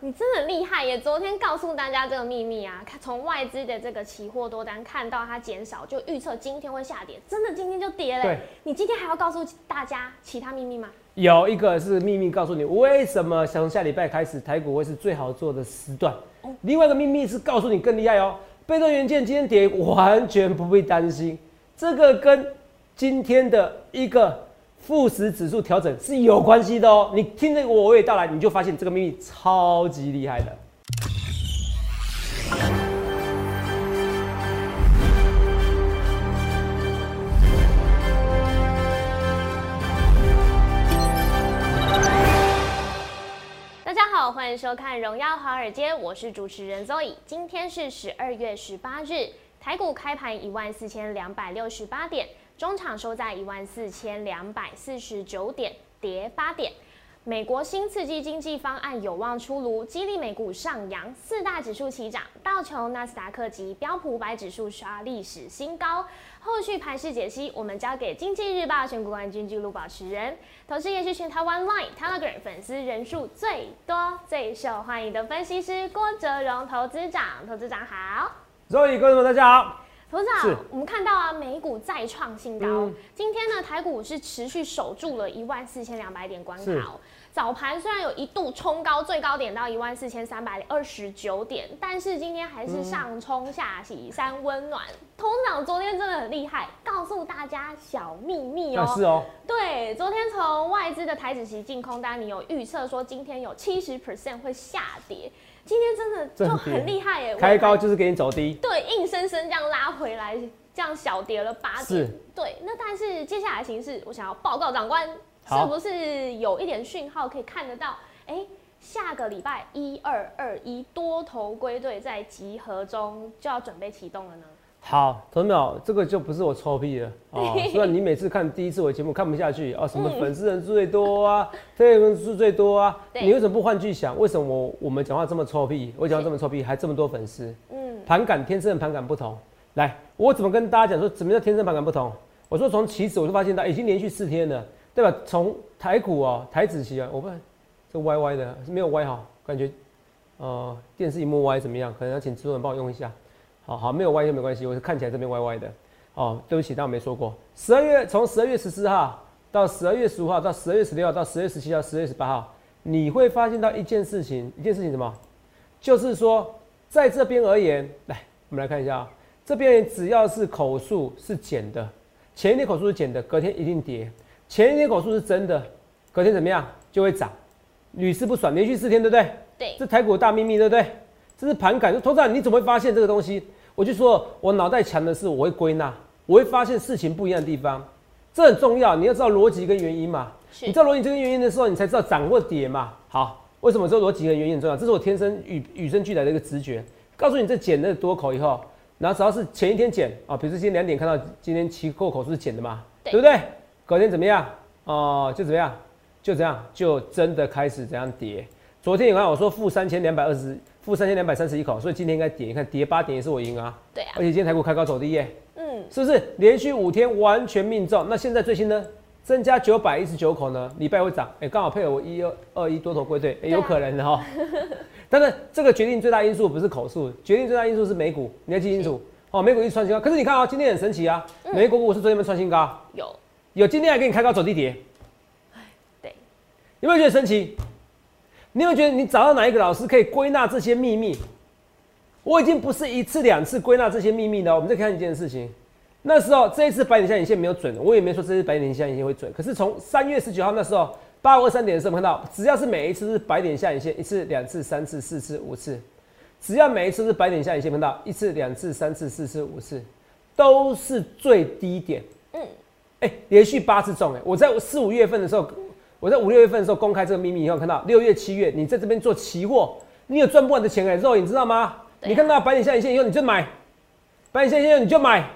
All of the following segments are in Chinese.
你真的厉害耶！昨天告诉大家这个秘密啊，看从外资的这个期货多单看到它减少，就预测今天会下跌，真的今天就跌了。对，你今天还要告诉大家其他秘密吗？有一个是秘密，告诉你为什么从下礼拜开始台股会是最好做的时段。另外一个秘密是告诉你更厉害哦，被动元件今天跌完全不必担心，这个跟今天的一个。富时指数调整是有关系的哦，你听这个我娓娓道来，你就发现这个秘密超级厉害的。大家好，欢迎收看《荣耀华尔街》，我是主持人 Zoe。今天是十二月十八日，台股开盘一万四千两百六十八点。中场收在一万四千两百四十九点，跌八点。美国新刺激经济方案有望出炉，激励美股上扬，四大指数齐涨，道琼、纳斯达克及标普五百指数刷历史新高。后续盘势解析，我们交给经济日报选股冠军纪录保持人，同时也是全台湾 Line、Telegram 粉丝人数最多、最受欢迎的分析师郭哲荣投资长。投资长好，各位观众大家好。董事长，我们看到啊，美股再创新高。今天呢，台股是持续守住了一万四千两百点关卡。早盘虽然有一度冲高，最高点到一万四千三百二十九点，但是今天还是上冲下洗，三温暖。董事长昨天真的很厉害，告诉大家小秘密哦。是哦。对，昨天从外资的台子期净空单，你有预测说今天有七十 percent 会下跌。今天真的就很厉害耶！开高就是给你走低，对，硬生生这样拉回来，这样小跌了八点。对。那但是接下来形势，我想要报告长官，是不是有一点讯号可以看得到？哎，下个礼拜一二二一多头归队在集合中就要准备启动了呢。好，同学们，这个就不是我臭屁了啊！虽然你每次看第一次我节目看不下去啊，什么粉丝人数最多啊，推人数最多啊，你为什么不换句想？为什么我我们讲话这么臭屁？我讲话这么臭屁，还这么多粉丝？嗯，盘感天生的盘感不同。来，我怎么跟大家讲说，什么叫天生盘感不同？我说从起始我就发现到已经连续四天了，对吧？从台股哦，台子期啊，我不这歪歪的，没有歪哈，感觉呃电视荧幕歪怎么样？可能要请制作人帮我用一下。好好，没有歪就没关系。我是看起来这边歪歪的。哦，对不起，当我没说过。十二月从十二月十四号到十二月十五号到十二月十六号到十二月十七号、十二月十八号，你会发现到一件事情，一件事情什么？就是说，在这边而言，来，我们来看一下啊，这边只要是口述是减的，前一天口述是减的，隔天一定跌；前一天口述是真的，隔天怎么样就会涨，屡试不爽，连续四天，对不对？对。这台股大秘密，对不对？这是盘感。头上你怎么会发现这个东西？我就说，我脑袋强的是，我会归纳，我会发现事情不一样的地方，这很重要。你要知道逻辑跟原因嘛。你知道逻辑跟原因的时候，你才知道涨或跌嘛。好，为什么说逻辑跟原因很重要？这是我天生与与生俱来的一个直觉。告诉你，这减了多口以后，然后只要是前一天减啊，比如说今天两点看到今天期货口数是减的嘛，对不对？隔天怎么样？哦，就怎么样？就这样，就真的开始怎样跌。昨天你看我说负三千两百二十。负三千两百三十一口，所以今天应该点一看跌八点也是我赢啊。对啊。而且今天台股开高走低耶。嗯。是不是连续五天完全命中？那现在最新呢？增加九百一十九口呢？礼拜会涨？哎，刚好配合我一二二一多头归队，有可能的哈。但是这个决定最大因素不是口数，决定最大因素是美股。你要记清楚哦，美股一创新高。可是你看啊，今天很神奇啊，美股股是昨天没创新高。有。有今天还给你开高走低跌。对。有没有觉得神奇？你有觉得你找到哪一个老师可以归纳这些秘密？我已经不是一次两次归纳这些秘密了。我们再看一件事情，那时候这一次白点下影线没有准，我也没说这次白点下影线会准。可是从三月十九号那时候八五二三点的时候，我们看到只要是每一次是白点下影线，一次、两次、三次、四次、五次，只要每一次是白点下影线，看到一次、两次、三次、四次、五次，都是最低点。嗯，哎，连续八次中哎！我在四五月份的时候。我在五六月份的时候公开这个秘密以后，看到六月、七月，你在这边做期货，你有赚不完的钱哎，肉，你知道吗？你看到白点下影线以后，你就买；白点下影线以后，你就买。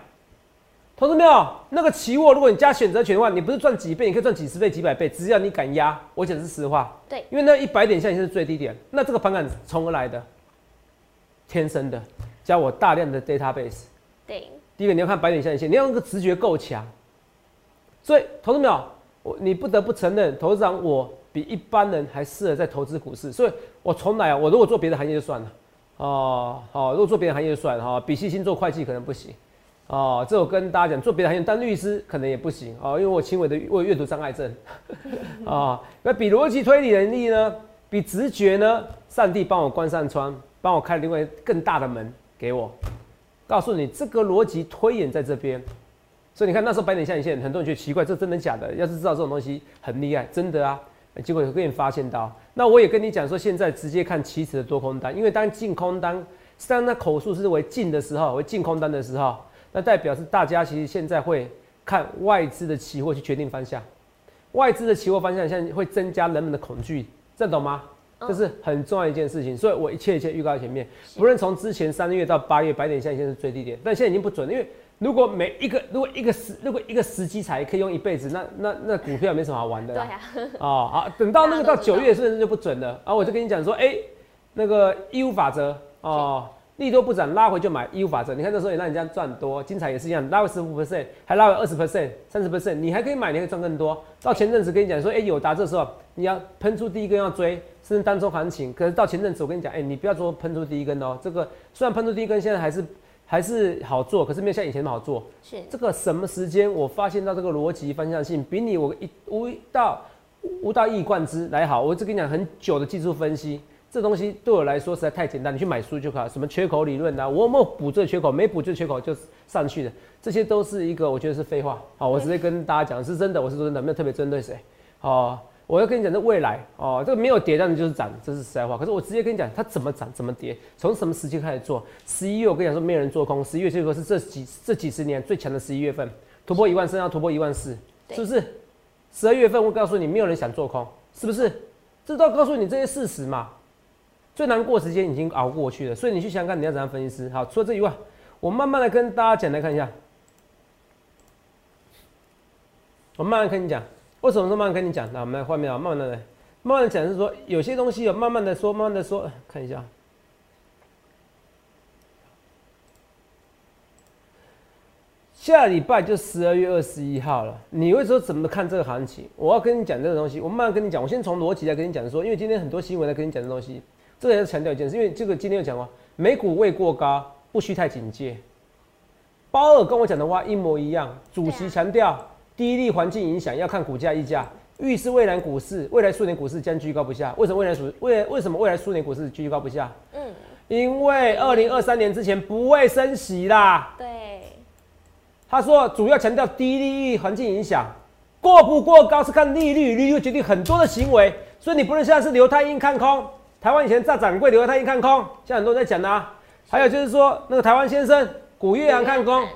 投资没有？那个期货，如果你加选择权的话，你不是赚几倍，你可以赚几十倍、几百倍，只要你敢压。我讲的是实话。对，因为那一百点下影线是最低点，那这个盘感从何来的？天生的，加我大量的 database。对，第一个你要看白点下影线，你要那个直觉够强。所以，投资没有？我你不得不承认，投资长我比一般人还适合在投资股市。所以我从来，我如果做别的行业就算了，哦，好，如果做别的行业就算了。哈，比细心做会计可能不行，哦，这我跟大家讲，做别的行业当律师可能也不行。哦，因为我轻微的我有阅读障碍症，啊，那比逻辑推理能力呢，比直觉呢，上帝帮我关上窗，帮我开另外更大的门给我，告诉你这个逻辑推演在这边。所以你看那时候白点下影线，很多人觉得奇怪，这真的假的？要是知道这种东西很厉害，真的啊！结果有个人发现到，那我也跟你讲说，现在直接看期指的多空单，因为当净空单，当那口数是为净的时候，为净空单的时候，那代表是大家其实现在会看外资的期货去决定方向，外资的期货方向现在会增加人们的恐惧，这懂吗？这是很重要一件事情，所以我一切一切预告前面，不论从之前三个月到八月，白点下影线是最低点，但现在已经不准，因为。如果每一个，如果一个时，如果一个时机才可以用一辈子，那那那股票没什么好玩的。对呀。哦，好，等到那个到九月，是不是就不准了？啊，我就跟你讲说，哎，那个义务法则哦，利多不涨，拉回就买义务法则。你看那时候也让人家赚多，精彩也是一样，拉回十五 percent，还拉回二十 percent、三十 percent，你还可以买，你可以赚更多。到前阵子跟你讲说，哎，有达这时候你要喷出第一根要追，甚至当中行情。可是到前阵子我跟你讲，哎，你不要说喷出第一根哦，这个虽然喷出第一根，现在还是。还是好做，可是没有像以前那么好做。是这个什么时间，我发现到这个逻辑方向性比你我一无到无到一贯之来好。我只跟你讲很久的技术分析，这东西对我来说实在太简单，你去买书就可。什么缺口理论啊，我有没有补这个缺口？没补这个缺口就上去的，这些都是一个我觉得是废话。好，我直接跟大家讲是真的，我是真的，没有特别针对谁。好。我要跟你讲，这未来哦，这个没有跌，但是就是涨，这是实在话。可是我直接跟你讲，它怎么涨，怎么跌，从什么时期开始做？十一月我跟你讲说，没有人做空。十一月这个是这几这几十年最强的十一月份，突破一万三，要突破一万四，是不是？十二月份我告诉你，没有人想做空，是不是？这都要告诉你这些事实嘛。最难过时间已经熬过去了，所以你去想想看，你要怎样分析？好，除了这以外，我慢慢的跟大家简单看一下，我慢慢跟你讲。为什么说慢慢跟你讲？那我们来画面啊，慢慢的来，慢慢的讲是说，有些东西有慢慢的说，慢慢的说，看一下。下礼拜就十二月二十一号了，你会说怎么看这个行情？我要跟你讲这个东西，我慢慢跟你讲。我先从逻辑来跟你讲说，因为今天很多新闻来跟你讲这东西，这个要强调一件事，因为这个今天有讲过，美股未过高，不需太警戒。鲍尔跟我讲的话一模一样，主席强调。低利环境影响要看股价溢价，预示未来股市未来数年股市将居高不下。为什么未来数未为什么未来数年股市居高不下？嗯，因为二零二三年之前不会升息啦。对，他说主要强调低利率环境影响，过不过高是看利率，利率决定很多的行为。所以你不能现在是刘太英看空，台湾以前大掌柜刘太英看空，现在很多人在讲啊。还有就是说那个台湾先生古月航看空，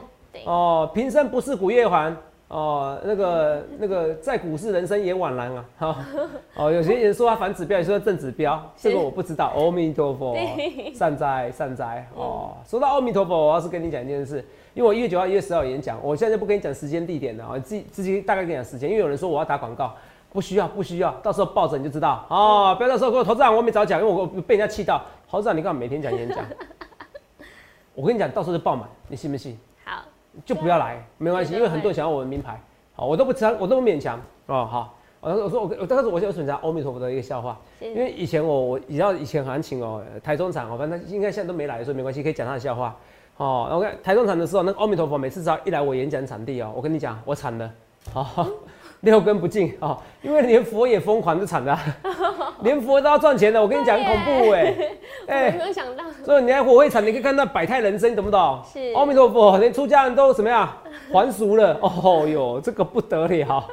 哦，平生不是古月环。哦，那个 那个在股市人生也枉然啊！哈，哦，有些人说他反指标，有些说正指标，这个我不知道。阿弥陀佛，善哉善哉。哦，说到阿弥陀佛，我要是跟你讲一件事，因为我一月九号、一月十号演讲，我现在就不跟你讲时间地点了啊，自己自己大概跟你讲时间，因为有人说我要打广告，不需要不需要，到时候抱着你就知道哦，不要到时候给我投资长，我没早讲，因为我被人家气到。投资长，你干嘛每天讲演讲？我跟你讲，到时候就爆满，你信不信？就不要来，没关系，因为很多人想要我的名牌，好，我都不强，我都不勉强哦。好，我我说我我当时我想选择阿弥陀佛的一个笑话，因为以前我我你知道以前行情哦，台中厂哦，反正应该现在都没来，所以没关系，可以讲他的笑话。哦我看台中厂的时候，那个阿弥陀佛每次只要一来我演讲场地哦，我跟你讲，我惨了，好。六根不净啊，因为连佛也疯狂的惨的，连佛都要赚钱的，我跟你讲很恐怖 哎，哎，没有想到，所以你还活会惨，你可以看到百态人生，懂不懂？是，阿弥陀佛，连出家人都怎么样还俗了？哦哟，这个不得了，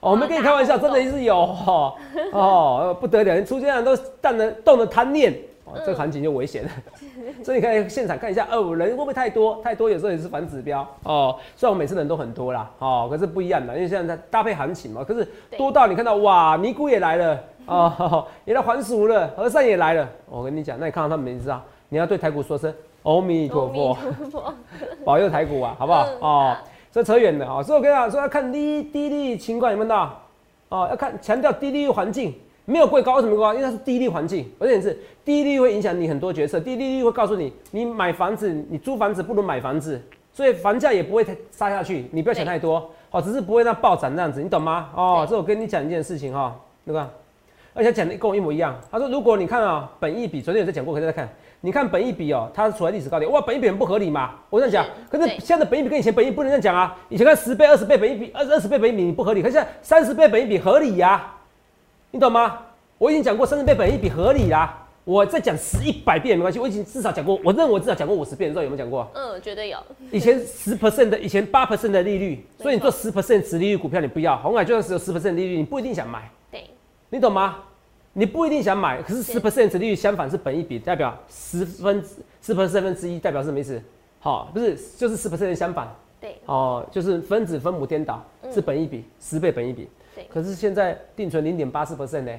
我们跟你开玩笑，真的是有哈，哦，不得了，连出家人都淡了动了贪念。这个行情就危险了，所以你可以现场看一下，哦，人会不会太多？太多有时候也是反指标哦。虽然我每次人都很多啦，哦，可是不一样的，因为现在在搭配行情嘛。可是多到你看到哇，尼姑也来了哦，也来还俗了，和尚也来了。我跟你讲，那你看到他们名字啊，你要对台股说声阿弥陀佛，保佑台股啊，好不好？哦，这扯远了啊。所以我跟你讲，说要看低低利情况，有没有到？哦，要看强调低利率环境。没有贵高，为什么高？因为它是低利环境，而且是低利率会影响你很多决策。低利率会告诉你，你买房子，你租房子不如买房子，所以房价也不会太杀下去。你不要想太多，哦，只是不会那暴涨这样子，你懂吗？哦，这我跟你讲一件事情哈，那个而且讲的跟我一模一样。他说，如果你看啊，本益比，昨天有在讲过，可以再看。你看本益比哦，它是处在历史高点，哇，本益比很不合理嘛？我这样讲，可是现在的本益比跟以前本益不能这样讲啊。以前看十倍、二十倍本益比，二二十倍本益比不合理，可是现在三十倍本益比合理呀，你懂吗？我已经讲过三十倍本益比合理啦。我再讲十一百遍没关系，我已经至少讲过，我认为我至少讲过五十遍，知道有没有讲过？嗯，绝对有。以前十 percent 的，以前八 percent 的利率，所以你做十 percent 值利率股票你不要，红海就算是有十 percent 利率，你不一定想买。对，你懂吗？你不一定想买，可是十 percent 值利率相反是本一比，代表十分十 percent 分之一，代表是什么意思？好，不是就是十 percent 相反。对，哦，就是分子分母颠倒，是本一比十倍本一比。对，可是现在定存零点八四 percent 呢，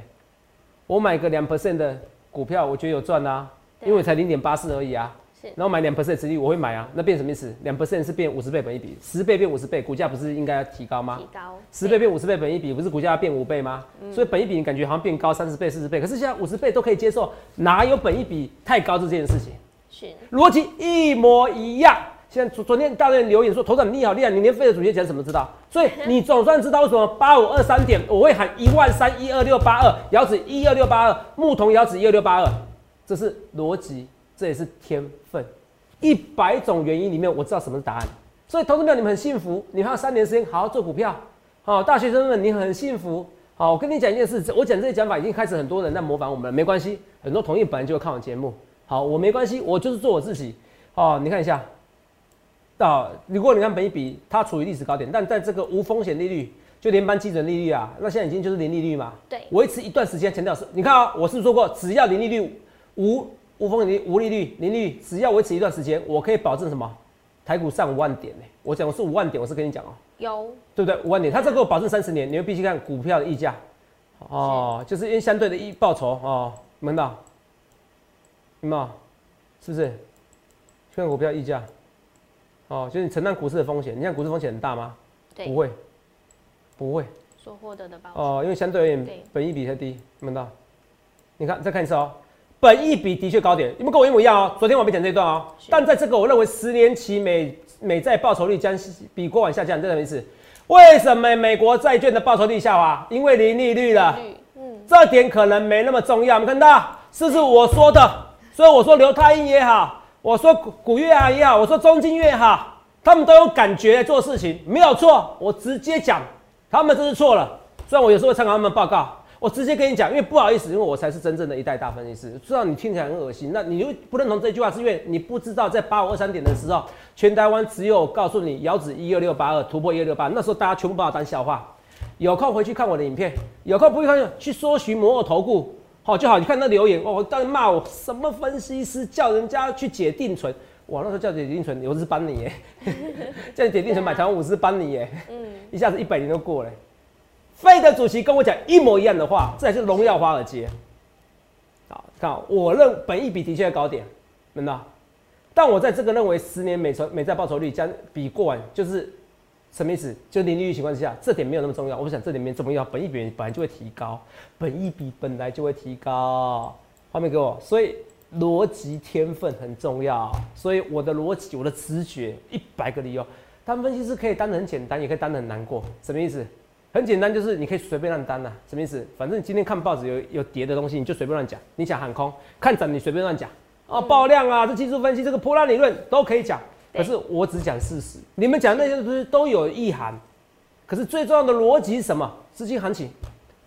我买个两 percent 的。股票我觉得有赚啊，因为才零点八四而已啊。是，然后买两 percent 殖利率我会买啊，那变什么意思？两 percent 是变五十倍本一比，十倍变五十倍，股价不是应该要提高吗？提高。十倍变五十倍本一比，不是股价要变五倍吗？所以本一比你感觉好像变高三十倍四十倍，可是现在五十倍都可以接受，哪有本一比太高这件事情？是，逻辑一模一样。现在昨昨天大量留言说，头长你好厉害，你连费的主席讲什么知道？所以 你总算知道为什么八五二三点我会喊一万三一二六八二，姚子一二六八二，牧童姚子一二六八二。这是逻辑，这也是天分。一百种原因里面，我知道什么是答案。所以，投资票你们很幸福，你还有三年时间好好做股票。好，大学生们你很幸福。好，我跟你讲一件事，我讲这些讲法已经开始很多人在模仿我们了，没关系。很多同业本来就会看我节目。好，我没关系，我就是做我自己。哦，你看一下，到如果你看本一比，它处于历史高点，但在这个无风险利率，就联邦基准利率啊，那现在已经就是零利率嘛。对，维持一段时间强调是，你看啊，我是说过，只要零利率。无无风险无利率零利率，只要维持一段时间，我可以保证什么？台股上五万点呢？我讲我是五万点，我是跟你讲哦，有对不对？五万点，他这个保证三十年，你们必须看股票的溢价哦，就是因为相对的一报酬哦，明白？明白？是不是？看股票溢价哦，就是你承担股市的风险，你看股市风险很大吗？对，不会，不会。所获得的报哦，因为相对而言，本益比太低，闻到？你看，再看一次哦。本益比的确高点，你们跟我一模一样哦。昨天我没讲这段哦，但在这个我认为十年期美美债报酬率将比过往下降，这什么意思？为什么美国债券的报酬率下滑？因为零利率了。嗯，这点可能没那么重要。我们看到是不是我说的？所以我说刘太英也好，我说古月阿姨好，我说中金月哈，他们都有感觉做事情，没有错。我直接讲，他们这是错了。虽然我有时候会参考他们报告。我直接跟你讲，因为不好意思，因为我才是真正的一代大分析师。知道你听起来很恶心，那你就不认同这句话，是因为你不知道在八五二三点的时候，全台湾只有告诉你遥指一二六八二突破一二六八，那时候大家全部把我当笑话。有空回去看我的影片，有空不会看去搜寻摩尔投顾，好就好。你看那留言，哦，当时骂我什么分析师，叫人家去解定存，我那时候叫解定存，我是帮你耶，叫你解定存买台湾五十帮你耶，嗯，一下子一百年都过了。费德主席跟我讲一模一样的话，这才是荣耀华尔街。好，看，我认本一比的确高点，明白？但我在这个认为十年美存美债报酬率将比过往就是什么意思？就零利率情况之下，这点没有那么重要。我不想这点没这么要，本一比本来就会提高，本一比本来就会提高。画面给我，所以逻辑天分很重要。所以我的逻辑，我的直觉，一百个理由，当分析师可以当的很简单，也可以当的很难过。什么意思？很简单，就是你可以随便乱单呐，什么意思？反正你今天看报纸有有跌的东西，你就随便乱讲。你想喊空，看涨你随便乱讲啊，爆量啊，这技术分析，这个波浪理论都可以讲。可是我只讲事实，你们讲那些不是都有意涵？可是最重要的逻辑是什么？资金行情，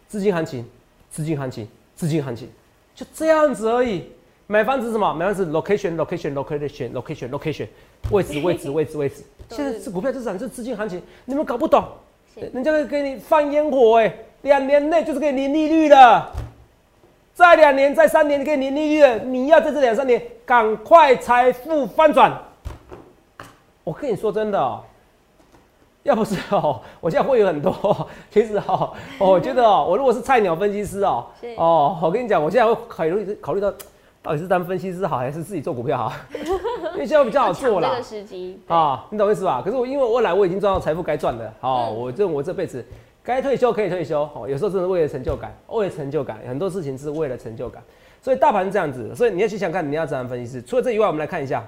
资金行情，资金行情，资金行情，就这样子而已。买房子什么？买房子 location，location，location，location，location，位置，位置，位置，位置。现在是股票市场，是资金行情，你们搞不懂。人家会给你放烟火哎，两年内就是给零利率的，再两年、再三年给零利率的，你要在这两三年赶快财富翻转。我跟你说真的哦，要不是哦，我现在会有很多。其实哦，我觉得哦，我如果是菜鸟分析师哦，哦，我跟你讲，我现在会考虑考虑到。到底是当分析师好，还是自己做股票好？因为现在比较好做了。这个时机啊，你懂意思吧？可是我因为未来我已经赚到财富该赚的，好，我这我这辈子该退休可以退休。哦，有时候真的为了成就感，为了成就感，很多事情是为了成就感。所以大盘是这样子，所以你要去想看你要怎样分析师。除了这以外，我们来看一下，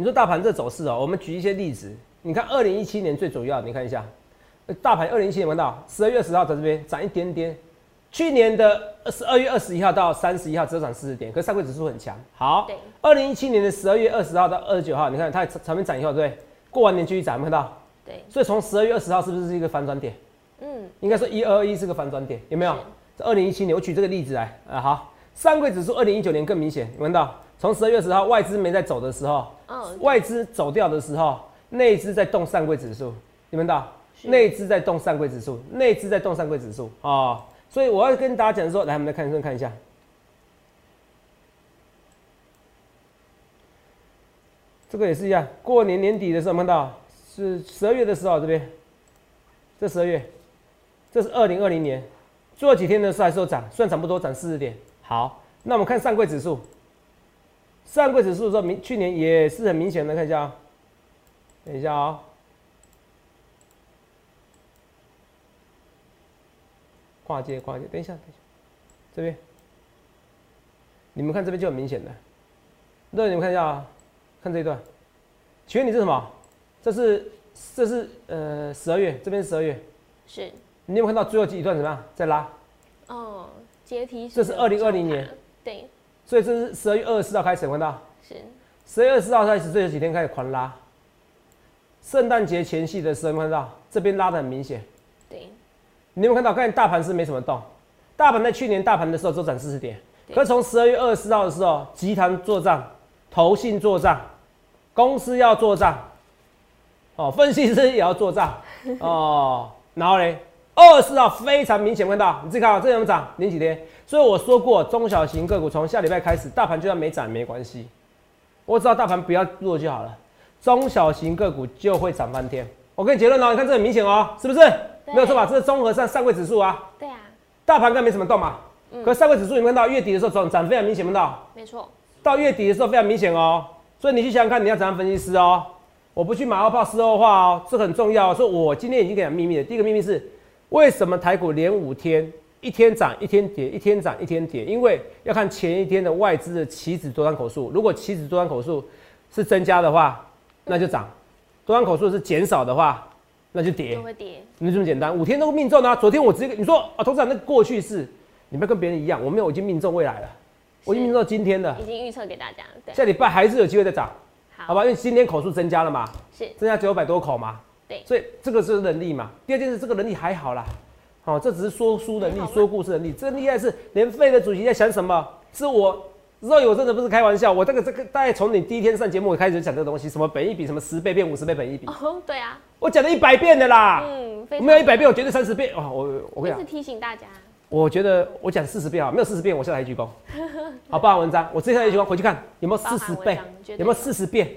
你说大盘这走势哦，我们举一些例子。你看二零一七年最主要，你看一下，大盘二零一七年闻到十二月十号在这边涨一点点。去年的十二月二十一号到三十一号只涨四十点，可上柜指数很强。好，二零一七年的十二月二十号到二十九号，你看它长面涨以后，对，过完年继续涨，看到？对。所以从十二月二十号是不是是一个反转点？嗯，应该说一二一是个反转点，有没有？这二零一七年，我举这个例子来啊，好，上柜指数二零一九年更明显，有看到？从十二月十号外资没在走的时候，嗯，外资走掉的时候，内资在动上柜指数，你们到？内资在动上柜指数，内资在动上柜指数啊。所以我要跟大家讲说，来，我们来看一看一下，这个也是一样。过年年底的时候，看到是十二月的时候，这边，这十二月，这是二零二零年，最后几天的时候还是有涨，虽然涨不多，涨四十点。好，那我们看上柜指数，上柜指数说，明去年也是很明显的，看一下啊，等一下啊。跨界，跨界，等一下，等一下，这边，你们看这边就很明显的，那你们看一下啊，看这一段，请问你是什么？这是，这是呃十二月，这边是十二月，是，你有没有看到最后几段怎么样？在拉，哦，阶梯，这是二零二零年，对，所以这是十二月二十四号开始看到，是，十二月二十四号开始，这几天开始狂拉，圣诞节前夕的时候看到？这边拉的很明显。对。你有没有看到？刚才大盘是没什么动，大盘在去年大盘的时候都涨四十点，可从十二月二十四号的时候，集团做账，投信做账，公司要做账，哦，分析师也要做账，哦，然后嘞，二十四号非常明显看到，你自己看啊，这怎么涨？连几天？所以我说过，中小型个股从下礼拜开始，大盘就算没涨没关系，我知道大盘不要弱就好了，中小型个股就会涨翻天。我给你结论哦，你看这很明显哦，是不是？没有错吧？这是综合上上柜指数啊。对啊。大盘刚没什么动嘛。嗯。可上柜指数你看到月底的时候涨涨非常明显，看到？没错。到月底的时候非常明显哦。所以你去想想看，你要怎样分析师哦？我不去马后炮、事后话哦，这很重要。所以我今天已经给你秘密了。第一个秘密是，为什么台股连五天，一天涨一天跌，一天涨一天跌？因为要看前一天的外资的期指多单口数。如果期指多单口数是增加的话，那就涨；多单口数是减少的话。那就跌，就会跌，那这么简单，五天都命中啊！昨天我直接你说啊，董事长，那过去式，你不要跟别人一样，我没有，我已经命中未来了，我已经命中今天了，已经预测给大家。下礼拜还是有机会再涨，好吧？因为今天口数增加了嘛，是增加九百多口嘛，对，所以这个是能力嘛。第二件事，这个能力还好啦，好，这只是说书能力、说故事能力，真厉害是连费的主席在想什么？是我。肉友真的不是开玩笑，我这个这个大概从你第一天上节目开始讲这个东西，什么本一比，什么十倍变五十倍本一比。哦，对啊，我讲了一百遍的啦。嗯，没有一百遍，我绝对三十遍。哦，我我跟你讲，是提醒大家。我觉得我讲四十遍啊，没有四十遍，我下来一鞠躬。好，报文章，我接下来一鞠躬回去看有没有四十倍，有没有四十遍，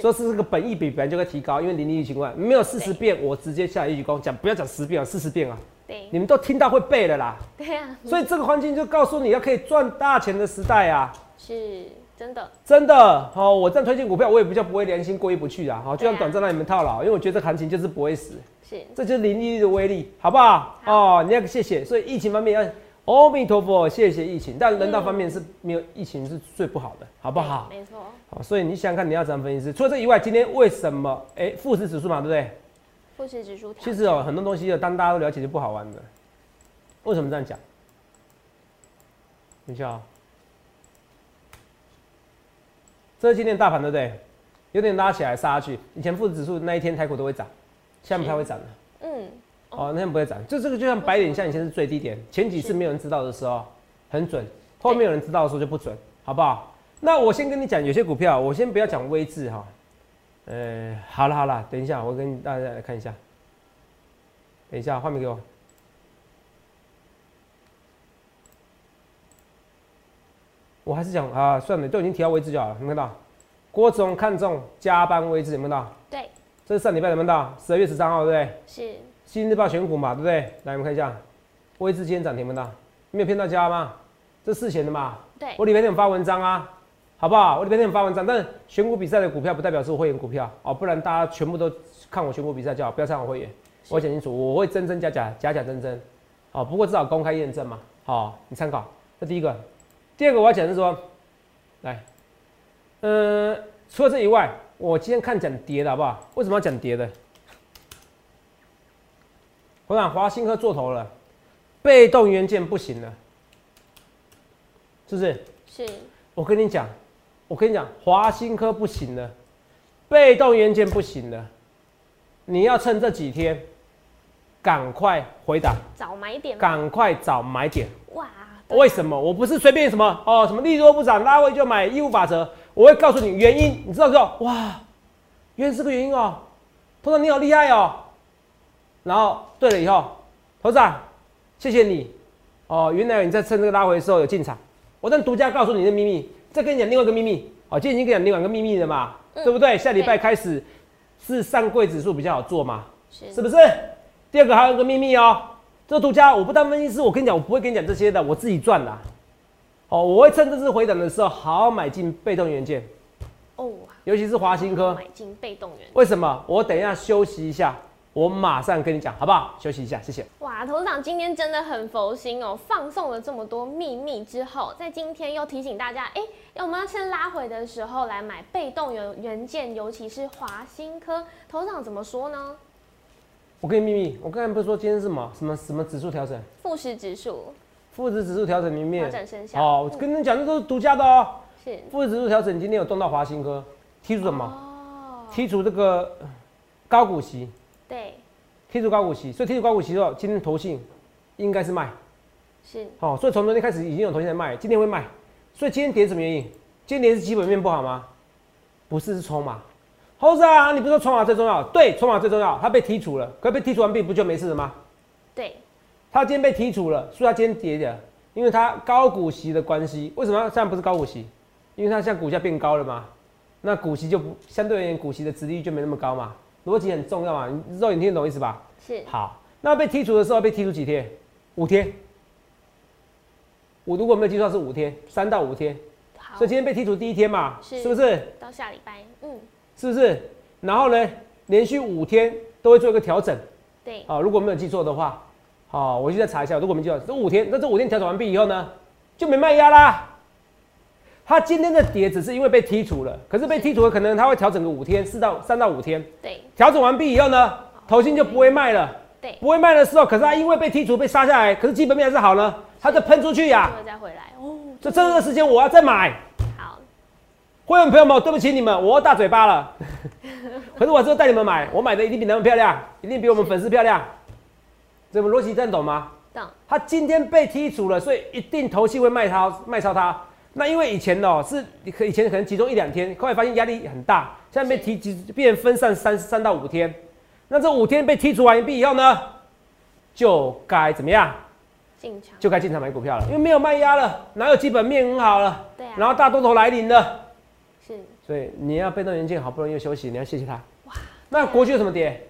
说是这个本益比本来就该提高，因为零利率情况没有四十遍，我直接下来一鞠躬讲，不要讲十遍啊，四十遍啊。对，你们都听到会背了啦。对啊，所以这个环境就告诉你要可以赚大钱的时代啊。是。真的，真的，好，我这样推荐股票，我也比较不会良心过意不去啊，好，就像短暂让你们套牢，因为我觉得这行情就是不会死，是，这就是零利率的威力，好不好？哦，你要谢谢，所以疫情方面要阿弥陀佛，谢谢疫情，但人道方面是没有疫情是最不好的，好不好？没错，好，所以你想想看，你要怎么分析？除了这以外，今天为什么？哎，富时指数嘛，对不对？富时指数，其实哦，很多东西哦，当大家都了解就不好玩的。为什么这样讲？等一下啊。这是今天大盘对不对？有点拉起来杀下去。以前富时指数那一天台股都会涨，下面它会涨的。嗯。哦，那天不会涨。就这个就像白点，像以前是最低点，前几次没有人知道的时候很准，后面有人知道的时候就不准，好不好？那我先跟你讲，有些股票我先不要讲位置哈。呃，好了好了，等一下我跟大家来看一下。等一下，画面给我。我还是讲啊，算了，都已经提到位置就好了。有看到？郭总看中加班位置，有看到？对，这是上礼拜有看到？十二月十三号，对不对？是。新日报选股嘛，对不对？来，我们看一下，位置今天涨停，看到？没有骗大家吗？这事前的嘛。对。我礼拜天发文章啊，好不好？我礼拜天发文章，但是选股比赛的股票不代表是我会员股票哦，不然大家全部都看我选股比赛就好，不要参我会员。我讲清楚，我会真真假假，假假真真。哦，不过至少公开验证嘛。好，你参考。这第一个。第二个我要讲是说，来，呃，除了这以外，我今天看讲跌的好不好？为什么要讲跌的？我想华兴科做头了，被动元件不行了，是不是？是。我跟你讲，我跟你讲，华新科不行了，被动元件不行了，你要趁这几天，赶快回答，找买点，赶快找买点。哇！为什么？我不是随便什么哦，什么利多不涨，拉回就买，义务法则，我会告诉你原因，你知道不知道？哇，原来是个原因哦，头长你好厉害哦。然后对了以后，头长，谢谢你哦，原来你在趁这个拉回的时候有进场。我但独家告诉你的秘密，再跟你讲另外一个秘密。哦，今天已经跟你讲另外一个秘密了嘛，对不对？下礼拜开始是上柜指数比较好做嘛，是不是？第二个还有一个秘密哦，这个独家我不当分析师，我跟你讲，我不会跟你讲这些的，我自己赚的。哦，我会趁这次回档的时候，好好买进被动元件。哦，尤其是华新科，买进被动元。为什么？我等一下休息一下。我马上跟你讲，好不好？休息一下，谢谢。哇，投资长今天真的很佛心哦，放送了这么多秘密之后，在今天又提醒大家，哎，我们要趁拉回的时候来买被动元元件，尤其是华新科。投资长怎么说呢？我给你秘密，我刚才不是说今天是什么什么什么指数调整？富时指数。富时指数调整里面调整生效。哦，我跟你讲，这都是独家的哦。是。富时指数调整今天有动到华新科，剔除什么？哦。剔除这个高股息。对，剔除高股息，所以剔除高股息的后，今天投信应该是卖，是，好，所以从昨天开始已经有投信在卖，今天会卖，所以今天跌什么原因？今天跌是基本面不好吗？不是，是筹码。猴子啊，你不是说筹码最重要？对，筹码最重要，它被剔除了，可被剔除完毕不就没事了吗？对，它今天被剔除了，所以它今天跌的，因为它高股息的关系。为什么现在不是高股息？因为它现在股价变高了嘛，那股息就不相对而言，股息的值率就没那么高嘛。逻辑很重要嘛，你肉眼听得懂意思吧？是。好，那被剔除的时候被剔除几天？五天。我如果没有计算是五天，三到五天。好。所以今天被剔除第一天嘛，是不是？到下礼拜，嗯。是不是？然后呢，连续五天都会做一个调整。对。啊，如果没有记错的话，好，我去再查一下。如果没记错，这五天，那这五天调整完毕以后呢，就没卖压啦。它今天的跌只是因为被剔除了，可是被剔除了，可能它会调整个五天，四到三到五天。对，调整完毕以后呢，头信就不会卖了。对，不会卖的时候，可是它因为被剔除被杀下来，可是基本面还是好呢，它就喷出去呀。再回来哦。所以这段时间我要再买。好，会员朋友们，对不起你们，我大嘴巴了。可是我之后带你们买，我买的一定比他们漂亮，一定比我们粉丝漂亮。这个逻辑真懂吗？懂。他今天被剔除了，所以一定头信会卖超卖超它。那因为以前哦是可以前可能集中一两天，后来发现压力很大，现在被提集变分散三三到五天，那这五天被剔除完毕以后呢，就该怎么样？进场就该进场买股票了，因为没有卖压了，哪有基本面很好了？对啊。然后大多头来临了，是。所以你要被动元件好不容易休息，你要谢谢他。哇。那国巨有什么跌？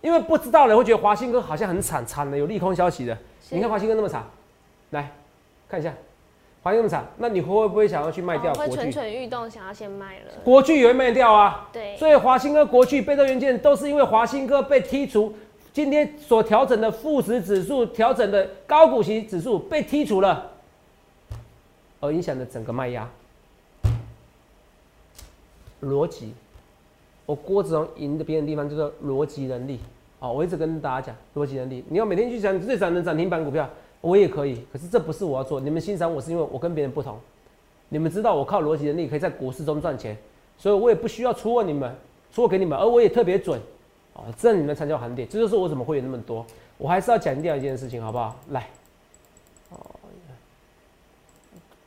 因为不知道的人会觉得华兴哥好像很惨惨的，有利空消息的。你看华兴哥那么惨，来看一下。华兴那么惨，那你会不会想要去卖掉？会蠢蠢欲动，想要先卖了。国巨也会卖掉啊。对。所以华兴哥、国巨被动元件都是因为华兴哥被剔除，今天所调整的富时指数、调整的高股息指数被剔除了，而影响了整个卖压。逻辑，我郭子龙赢的别人地方就是逻辑能力。好，我一直跟大家讲逻辑能力，你要每天去讲最涨的涨停板股票。我也可以，可是这不是我要做。你们欣赏我是因为我跟别人不同。你们知道我靠逻辑能力可以在股市中赚钱，所以我也不需要出问你们，出给你们，而我也特别准。哦，这你们参加行点，这就是我怎么会有那么多。我还是要强调一件事情，好不好？来，哦，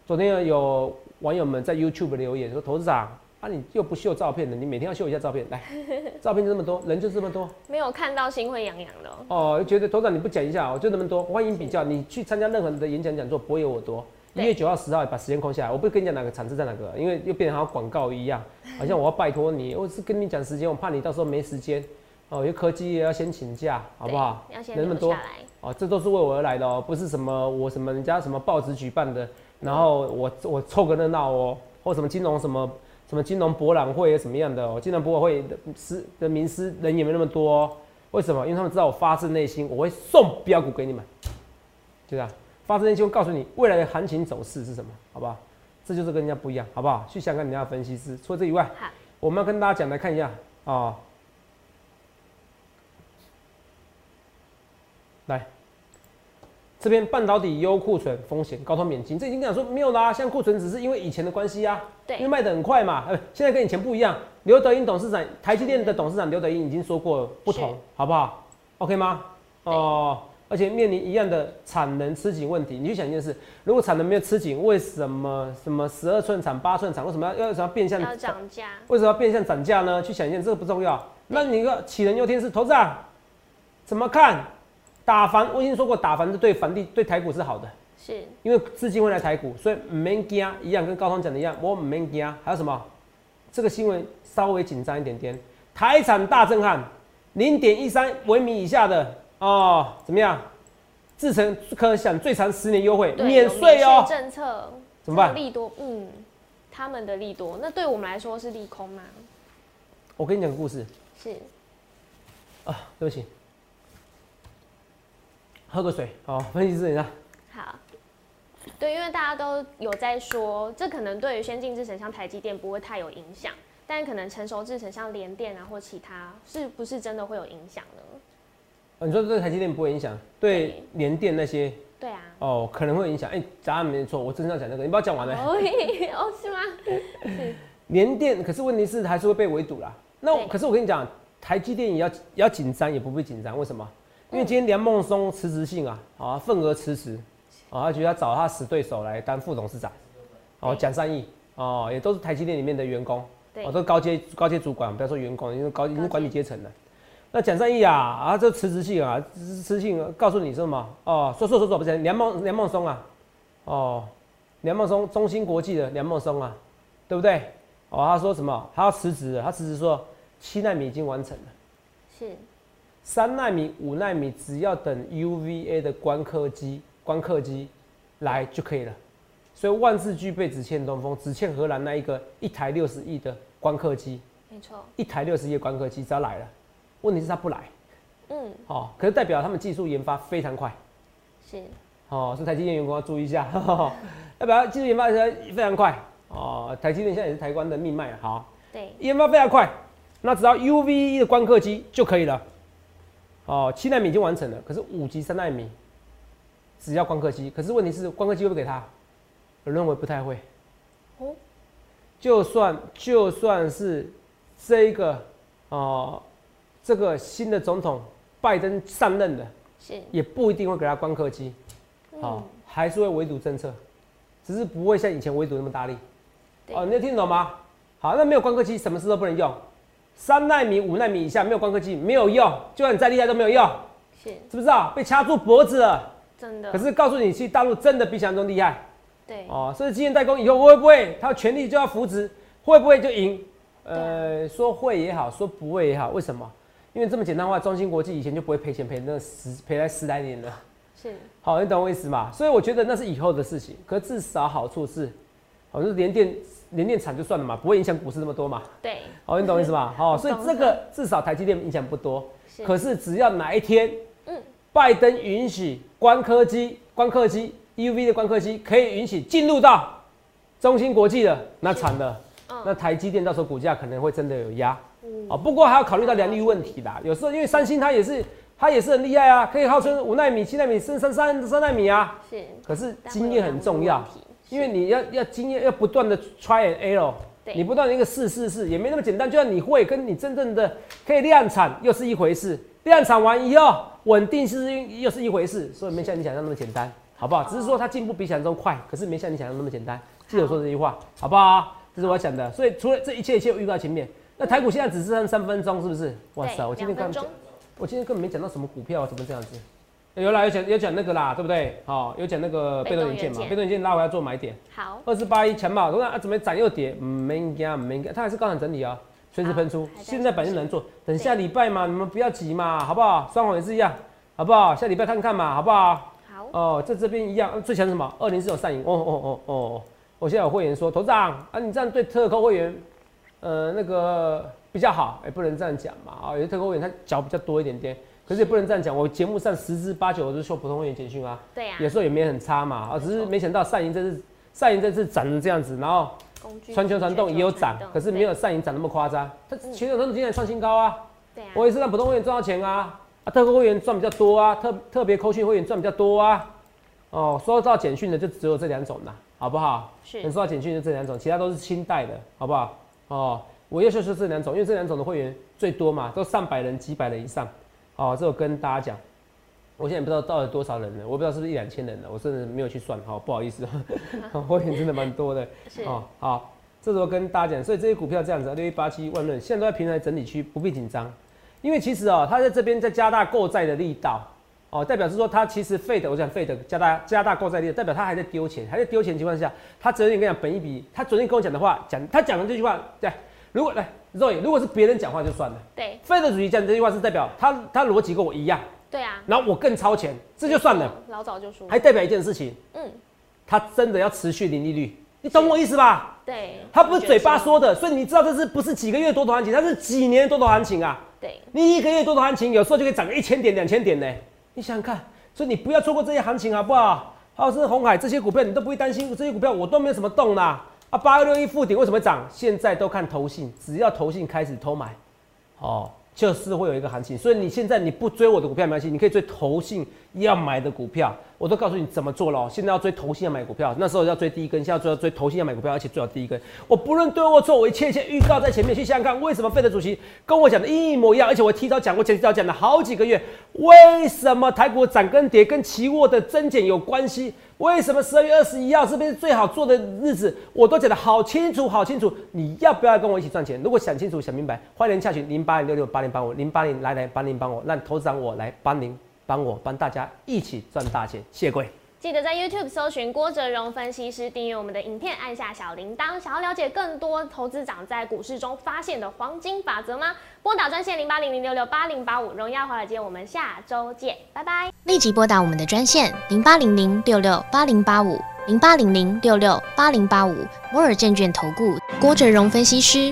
昨天有网友们在 YouTube 留言说，投资长。那你又不秀照片的，你每天要秀一下照片来，照片就这么多人就这么多，没有看到心会痒痒的哦。觉得头长你不讲一下哦，就那么多，欢迎比较。你去参加任何的演讲讲座不会有我多。一月九号十号把时间空下来，我不跟你讲哪个场次在哪个，因为又变成好像广告一样，好像我要拜托你，我是跟你讲时间，我怕你到时候没时间哦。有科技也要先请假，好不好？要先那么多哦，这都是为我而来的哦，不是什么我什么人家什么报纸举办的，然后我我凑个热闹哦，或什么金融什么。什么金融博览会什么样的哦？金融博览会的师的名师人也没那么多，为什么？因为他们知道我发自内心，我会送标股给你们，就这样，发自内心告诉你未来的行情走势是什么，好不好？这就是跟人家不一样，好不好？去香港人家分析师。除了这以外，我们要跟大家讲来看一下啊，来，这边半导体优库存风险，高通免金，这已经讲说没有啦。像库存只是因为以前的关系啊，对，因为卖的很快嘛。呃，现在跟以前不一样。刘德英董事长，台积电的董事长刘德英已经说过不同，好不好？OK 吗？哦，而且面临一样的产能吃紧问题。你去想一件事，如果产能没有吃紧，为什么什么十二寸厂、八寸厂为什么要要什么变相要涨价？为什么要变相涨价呢？去想一件，这个不重要。那你个杞人忧天是投资啊？怎么看？打房，我已经说过，打房是对房地对台股是好的，是因为资金会来台股，所以没惊一样，跟高通讲的一样，我没惊。还有什么？这个新闻稍微紧张一点点，台产大震撼，零点一三微米以下的哦，怎么样？自成可享最长十年优惠，免税哦。政策怎么办？利多，嗯，他们的利多，那对我们来说是利空吗？我跟你讲个故事。是。啊，对不起。喝个水，好，分析师一下。好，对，因为大家都有在说，这可能对于先进制程像台积电不会太有影响，但可能成熟制程像联电啊或其他，是不是真的会有影响呢？哦你说对台积电不会影响，对联电那些？对啊。哦，可能会影响。哎，答案没错，我真的要讲那个，你不要讲完了。哦，是吗？是。联电，可是问题是还是会被围堵啦。那可是我跟你讲，台积电也要也要紧张，也不会紧张，为什么？因为今天梁孟松辞职信啊，啊，份额辞职，啊，他觉得要找他死对手来当副董事长，哦，蒋善义，哦，也都是台积电里面的员工，哦，都高阶高阶主管，不要说员工，因为高已经管理阶层了。那蒋善义啊，啊，这辞职信啊，辞职信告诉你什么？哦，说说说说不是梁孟梁孟松啊，哦，梁孟松中芯国际的梁孟松啊，对不对？哦，他说什么？他要辞职，他辞职说七纳米已经完成了，是。三纳米、五纳米，只要等 UVA 的光刻机、光刻机来就可以了。所以万事俱备，只欠东风，只欠荷兰那一个一台六十亿的光刻机。没错，一台六十亿光刻机只要来了，问题是他不来。嗯，哦，可是代表他们技术研发非常快。是。哦，是台积电员工要注意一下，代表技术研发非常快。哦，台积电现在也是台湾的命脉好。对。研发非常快，那只要 UVA 的光刻机就可以了。哦，七纳米已经完成了，可是五级三纳米只要光刻机，可是问题是光刻机会不会给他？我认为不太会。哦，就算就算是这一个哦，这个新的总统拜登上任的，是也不一定会给他光刻机。好，还是会围堵政策，只是不会像以前围堵那么大力。哦，你听懂吗？好，那没有光刻机，什么事都不能用。三纳米、五纳米以下没有光刻机没有用，就算你再厉害都没有用，是知不知道？被掐住脖子了，真的。可是告诉你，去大陆真的比想象中厉害。对哦，所以今天代工以后会不会他全力就要扶植，会不会就赢？呃，说会也好，说不会也好，为什么？因为这么简单的话，中芯国际以前就不会赔钱赔那十赔来十来年了。是，好，你懂我意思嘛？所以我觉得那是以后的事情，可至少好处是，好像是连电。连电产就算了嘛，不会影响股市那么多嘛。对，哦，你懂意思吧？好，所以这个至少台积电影响不多。可是只要哪一天，嗯，拜登允许光刻机、光刻机、EUV 的光刻机可以允许进入到中芯国际的，那惨了。那台积电到时候股价可能会真的有压。哦，不过还要考虑到良率问题啦。有时候因为三星它也是，它也是很厉害啊，可以号称五纳米、七纳米、三三三三纳米啊。是。可是经验很重要。因为你要要经验要不断的 try and error，你不断的一个试试试，也没那么简单。就像你会跟你真正的可以量产又是一回事，量产完以后稳定是又是一回事，所以没像你想象那么简单，好不好？只是说它进步比想象中快，可是没像你想象那么简单。记得说这句话，好不好？这是我要讲的。所以除了这一切一切预告前面，那台股现在只剩三分钟，是不是？哇塞，我今天刚我今天根本没讲到什么股票啊，怎么这样子？有啦，有讲有讲那个啦，对不对？好，有讲那个被动元件嘛，被动元件拉回来做买点。好，二四八一强嘛，我看啊，怎么涨又跌？没惊，没惊，它还是高产整理啊，随时喷出。现在本身能做，等下礼拜嘛，你们不要急嘛，好不好？双红也是一样，好不好？下礼拜看看嘛，好不好？好。哦，在这边一样，最强什么？二零四有上影。哦哦哦哦，我现在有会员说，头长啊，你这样对特扣会员，呃，那个比较好，哎，不能这样讲嘛，啊，有些特扣会员他脚比较多一点点。可是也不能这样讲，我节目上十之八九都是说普通会员简讯啊，对呀，有时候也没很差嘛，啊，只是没想到上银这次上银这次涨成这样子，然后传球传动也有涨，可是没有上银涨那么夸张，它全球传动今天创新高啊，对啊，我也是让普通会员赚到钱啊，啊，特扣会员赚比较多啊，特特别扣讯会员赚比较多啊，哦，收到简讯的就只有这两种啦，好不好？是。能收到简讯就这两种，其他都是清代的，好不好？哦，我要就是这两种，因为这两种的会员最多嘛，都上百人、几百人以上。哦，这我跟大家讲，我现在不知道到底多少人了，我不知道是不是一两千人了，我甚至没有去算，好不好意思，会员真的蛮多的。是。哦，好，这时候跟大家讲，所以这些股票这样子，六一八七万润现在都在平台整理区，不必紧张，因为其实哦，它在这边在加大购债的力道。哦，代表是说他其实费的，我讲费的加大加大购债力，代表他还在丢钱，还在丢钱情况下，他昨天跟你讲本一笔，他昨天跟我讲的话，讲他讲的这句话，对，如果来肉眼，如果是别人讲话就算了，对，费的主席讲这句话是代表他他逻辑跟我一样，对啊，然后我更超前，这就算了，老早就说，还代表一件事情，嗯，他真的要持续零利率，你懂我意思吧？对，他不是嘴巴说的，所以你知道这是不是几个月多头行情，它是几年多头行情啊？对，你一个月多头行情，有时候就可以涨个一千点、两千点呢，你想想看。所以你不要错过这些行情，好不好？好，是红海这些股票，你都不会担心。这些股票我都没有什么动啦。啊，八二六一附顶为什么涨？现在都看投信，只要投信开始偷买，哦。就是会有一个行情，所以你现在你不追我的股票没关系，你可以追投信要买的股票，我都告诉你怎么做了。现在要追投信要买股票，那时候要追第一根，现在要追投信要买股票，而且最好第一根。我不论对或错，我一切一切预告在前面。去想想看，为什么费德主席跟我讲的一模一样，而且我提早讲过，前提早讲了好几个月，为什么台股涨跟跌跟期货的增减有关系？为什么十二月二十一号是不是最好做的日子？我都讲得好清楚，好清楚。你要不要跟我一起赚钱？如果想清楚、想明白，欢迎下群零八零六六八零八五零八零来来八零帮我，让投资长我来帮您，帮我帮大家一起赚大钱。谢谢各位。记得在 YouTube 搜寻郭哲荣分析师，订阅我们的影片，按下小铃铛。想要了解更多投资长在股市中发现的黄金法则吗？拨打专线零八零零六六八零八五。荣耀华尔街，我们下周见，拜拜。立即拨打我们的专线零八零零六六八零八五零八零零六六八零八五。摩尔证券投顾郭哲荣分析师。